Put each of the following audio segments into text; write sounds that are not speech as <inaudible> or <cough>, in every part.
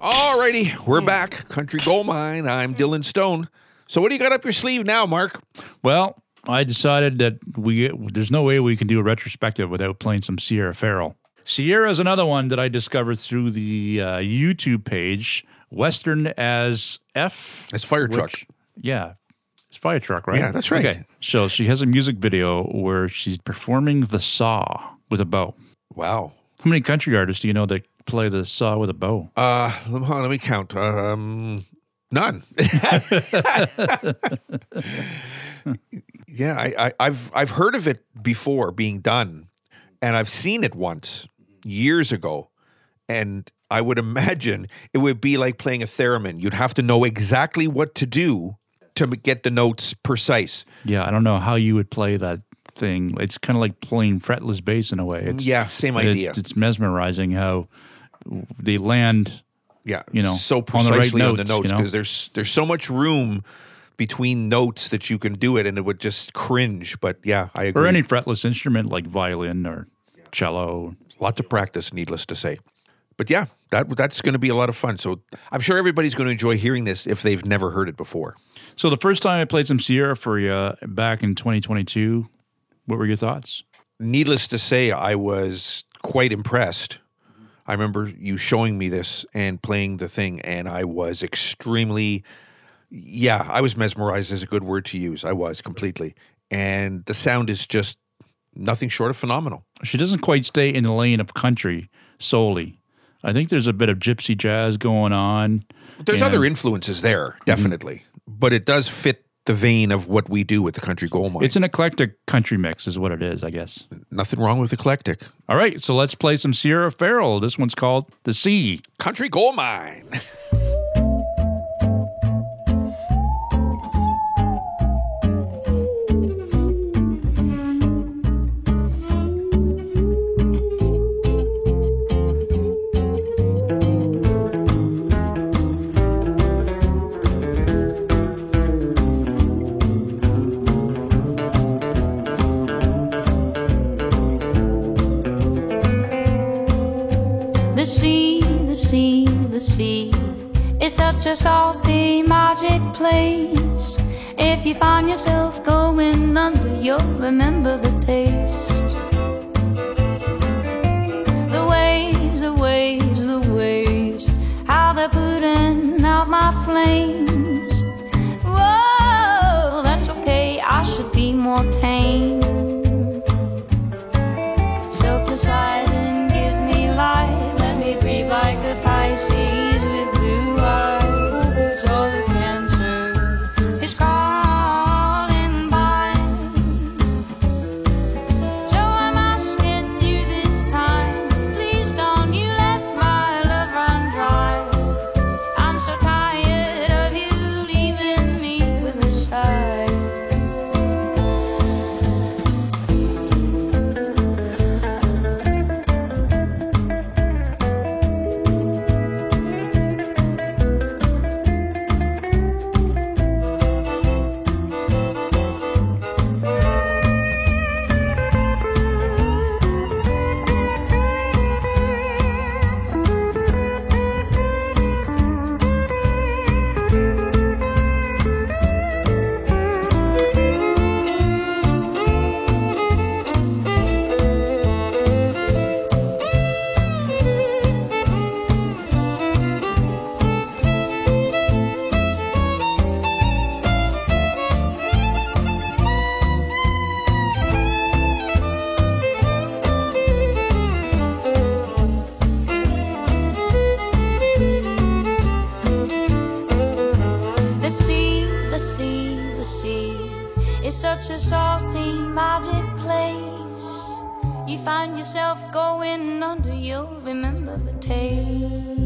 Alrighty, we're back. Country Gold Mine. I'm Dylan Stone. So, what do you got up your sleeve now, Mark? Well, I decided that we there's no way we can do a retrospective without playing some Sierra Ferrell. Sierra is another one that I discovered through the uh, YouTube page, Western as F. It's fire truck. which- yeah, it's fire truck, right? Yeah, that's right. Okay, so she has a music video where she's performing the saw with a bow. Wow. How many country artists do you know that play the saw with a bow? Uh, let me count. Um, none. <laughs> yeah, I, I, I've I've heard of it before being done, and I've seen it once years ago, and I would imagine it would be like playing a theremin. You'd have to know exactly what to do to get the notes precise. Yeah, I don't know how you would play that thing. It's kind of like playing fretless bass in a way. It's, Yeah, same it- idea. it's mesmerizing how they land. Yeah, you know, so on the right precisely on the notes, notes you know? because there's there's so much room between notes that you can do it, and it would just cringe. But yeah, I agree. Or any fretless instrument like violin or cello. Lots of practice, needless to say. But yeah, that that's going to be a lot of fun. So I'm sure everybody's going to enjoy hearing this if they've never heard it before. So the first time I played some Sierra for you back in 2022, what were your thoughts? Needless to say, I was quite impressed. I remember you showing me this and playing the thing, and I was extremely, yeah, I was mesmerized is a good word to use. I was completely. And the sound is just nothing short of phenomenal. She doesn't quite stay in the lane of country solely. I think there's a bit of gypsy jazz going on. There's And- other influences there, definitely, mm-hmm. but it does fit the vein of what we do with the country gold mine. It's an eclectic country mix, is what it is, I guess. Nothing wrong with eclectic. All right, so let's play some Sierra Ferrell. This one's called The Sea. Country gold mine. <laughs> find yourself going under, you'll remember the taste. Taste.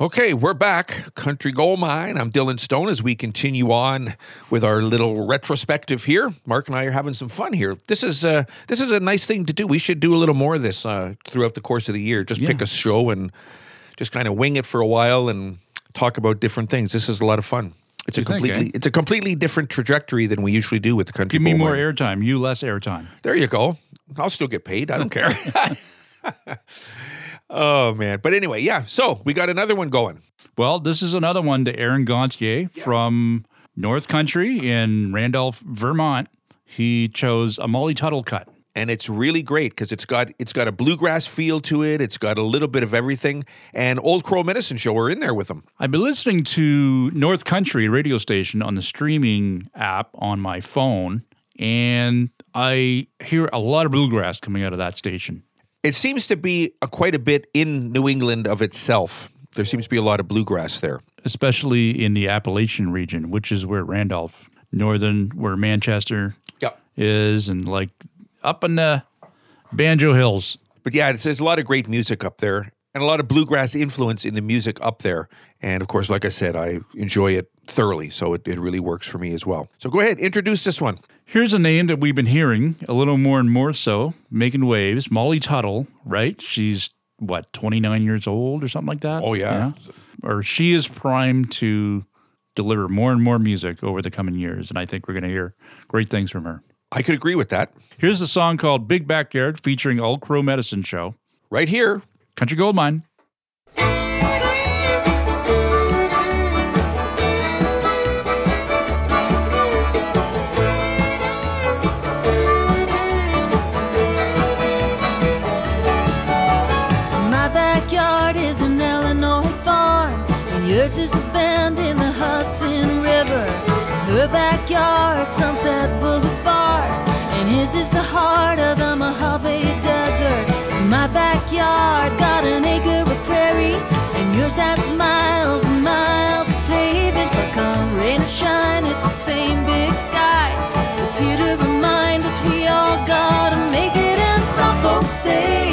Okay, we're back. Country Gold Mine. I'm Dylan Stone as we continue on with our little retrospective here. Mark and I are having some fun here. This is uh, this is a nice thing to do. We should do a little more of this uh, throughout the course of the year. Just pick a show and just kind of wing it for a while and talk about different things. This is a lot of fun. It's a You think, completely eh? it's a completely different trajectory than we usually do with the Country Give me more airtime, you less airtime. There you go. I'll still get paid. I don't care. <laughs> <laughs> oh man. But anyway, yeah. So we got another one going. Well, this is another one to Aaron Gontier from North Country in Randolph, Vermont. He chose a Molly Tuttle cut. and it's really great because it's got it's got a bluegrass feel to it. It's got a little bit of everything. And Old Crow Medicine Show are in there with them. I've been listening to North Country radio station on the streaming app on my phone, and I hear a lot of bluegrass coming out of that station. It seems to be a, quite a bit in New England of itself. There seems to be a lot of bluegrass there. especially in the Appalachian region, which is where Randolph, northern, where Manchester Yep. is, and like up in the Banjo Hills. But yeah, there's a lot of great music up there and a lot of bluegrass influence in the music up there. And of course, like I said, I enjoy it thoroughly. So it, it really works for me as well. So go ahead, introduce this one. Here's a name that we've been hearing a little more and more so, making waves. Molly Tuttle, right? She's what, 29 years old or something like that? Oh, yeah. Or she is primed to deliver more and more music over the coming years. And I think we're going to hear great things from her. I could agree with that. Here's a song called Big Backyard featuring Old Crow Medicine Show, Right here. Country Gold Mine. My backyard is an Illinois farm, and yours is a bend in the Hudson River. Her backyard, Sunset Boulevard, and his is the heart of the Mojave backyard's got an acre of prairie, and yours has miles and miles of pavement. But come rain or shine, it's the same big sky. It's here to remind us we all gotta make it. And some folks say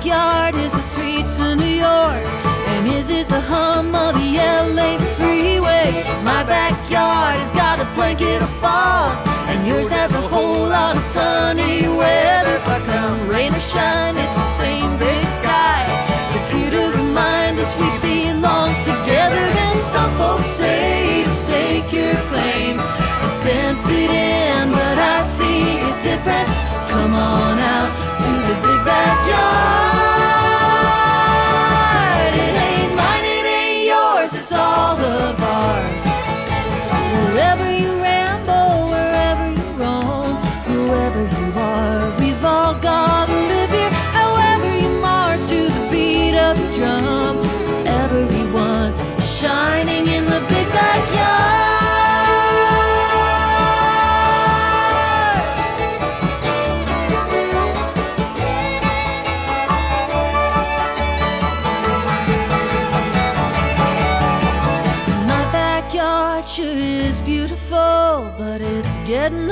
backyard is the streets of New York and his is the hum of the LA freeway. My backyard has got a blanket of fog and yours has a whole lot of sunny weather. But come rain or shine, it's the same big sky. It's here to remind us we belong together. And some folks say to stake your claim and fence it in, but I see it different. Come on out to the big backyard.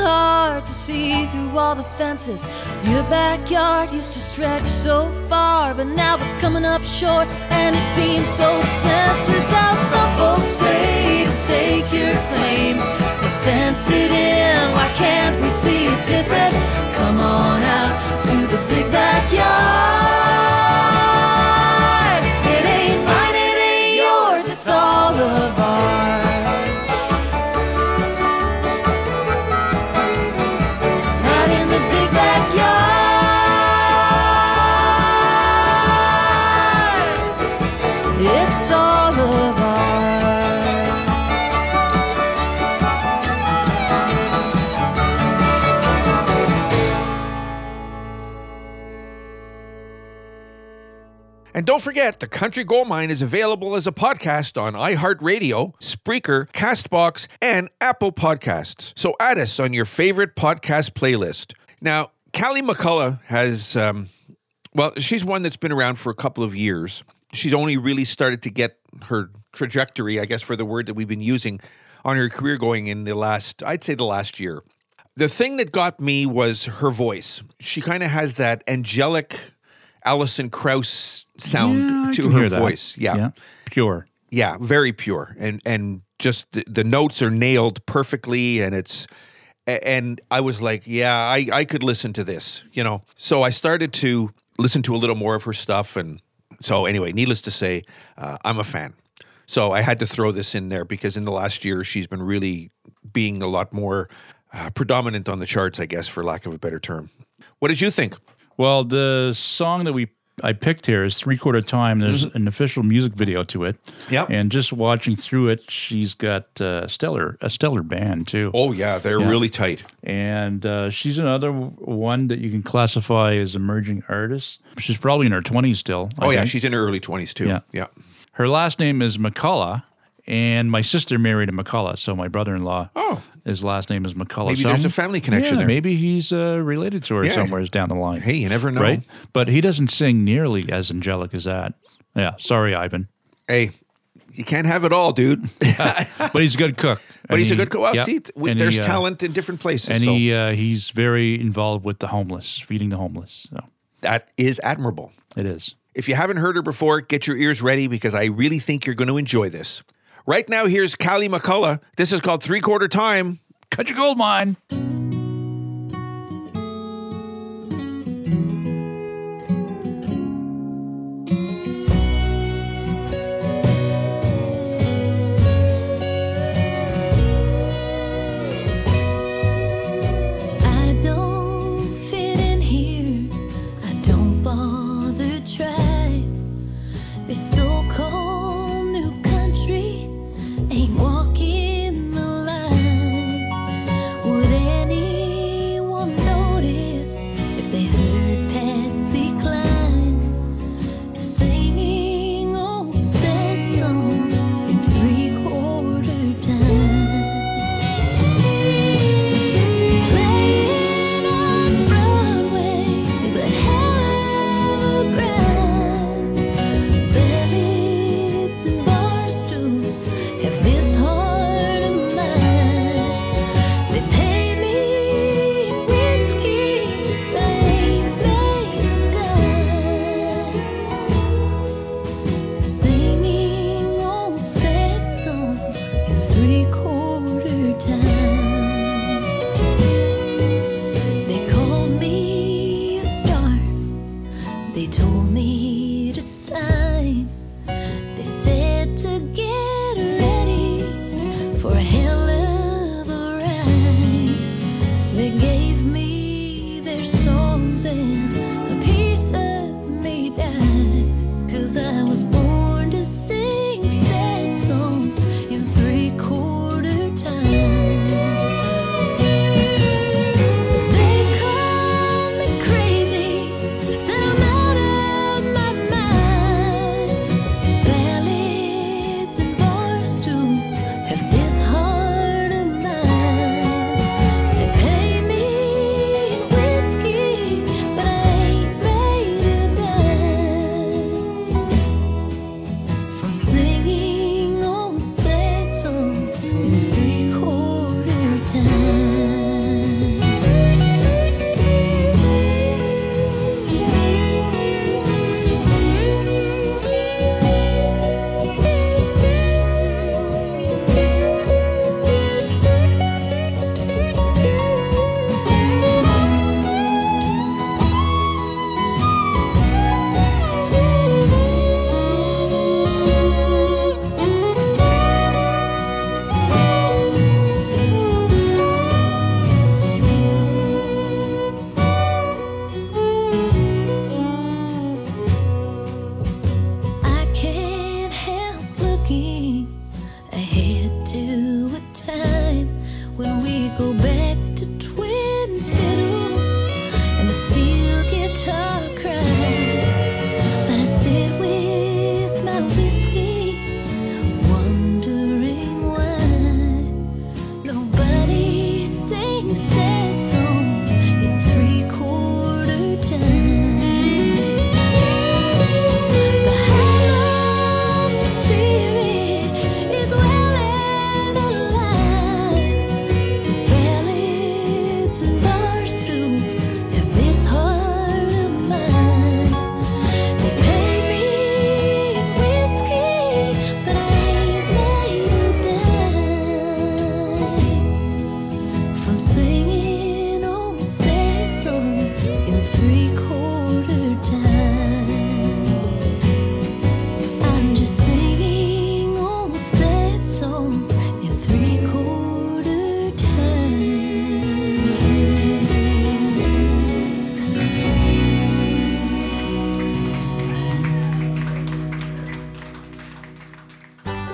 Hard to see through all the fences. Your backyard used to stretch so far, but now it's coming up short, and it seems so senseless. How some folks say to stake your claim, to fence it in. Why can't we see it different? Come on out to the big backyard. Don't forget, The Country Gold Mine is available as a podcast on iHeartRadio, Spreaker, Castbox, and Apple Podcasts. So add us on your favorite podcast playlist. Now, Callie McCullough has, um, well, she's one that's been around for a couple of years. She's only really started to get her trajectory, I guess, for the word that we've been using on her career going in the last, I'd say the last year. The thing that got me was her voice. She kind of has that angelic Alison Krauss sound Yeah, to her voice. Yeah. yeah. Pure. Yeah, very pure. And and just the, the notes are nailed perfectly and it's and I was like, yeah, I I could listen to this, you know. So I started to listen to a little more of her stuff and so anyway, needless to say, uh, I'm a fan. So I had to throw this in there because in the last year she's been really being a lot more uh, predominant on the charts, I guess, for lack of a better term. What did you think? Well, the song that we I picked here is three quarter time. There's an official music video to it. Mm-hmm. Yep. And just watching through it, she's got uh, stellar a stellar band too. Oh yeah, they're Yeah. really tight. And uh, she's another one that you can classify as emerging artist. She's probably in her twenties still. I Oh yeah, think. she's in her early twenties too. Yeah. yeah. her last name is McCullough, and my sister married a McCullough, so my brother-in-law. Oh. His last name is McCullough. Maybe So there's a family connection yeah, there. Maybe he's uh, related to her Yeah. somewhere down the line. Hey, you never know. Right? But he doesn't sing nearly as angelic as that. Yeah, sorry, Ivan. Hey, you can't have it all, dude. <laughs> <laughs> But he's a good cook. but he's a good cook. Well, yep. see, we, there's he, uh, talent in different places. And so he uh, he's very involved with the homeless, feeding the homeless. So that is admirable. it is. If you haven't heard her before, get your ears ready because I really think you're going to enjoy this. Right now, here's Callie McCullough. This is called Three Quarter Time. Cut your gold mine.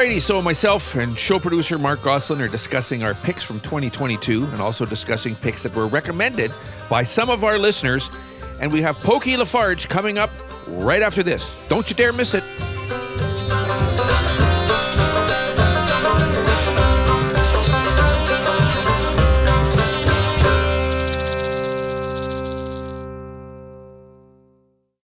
Alrighty, so myself and show producer Mark Goslin are discussing our picks from 2022 and also discussing picks that were recommended by some of our listeners. And we have Pokey Lafarge coming up right after this. Don't you dare miss it.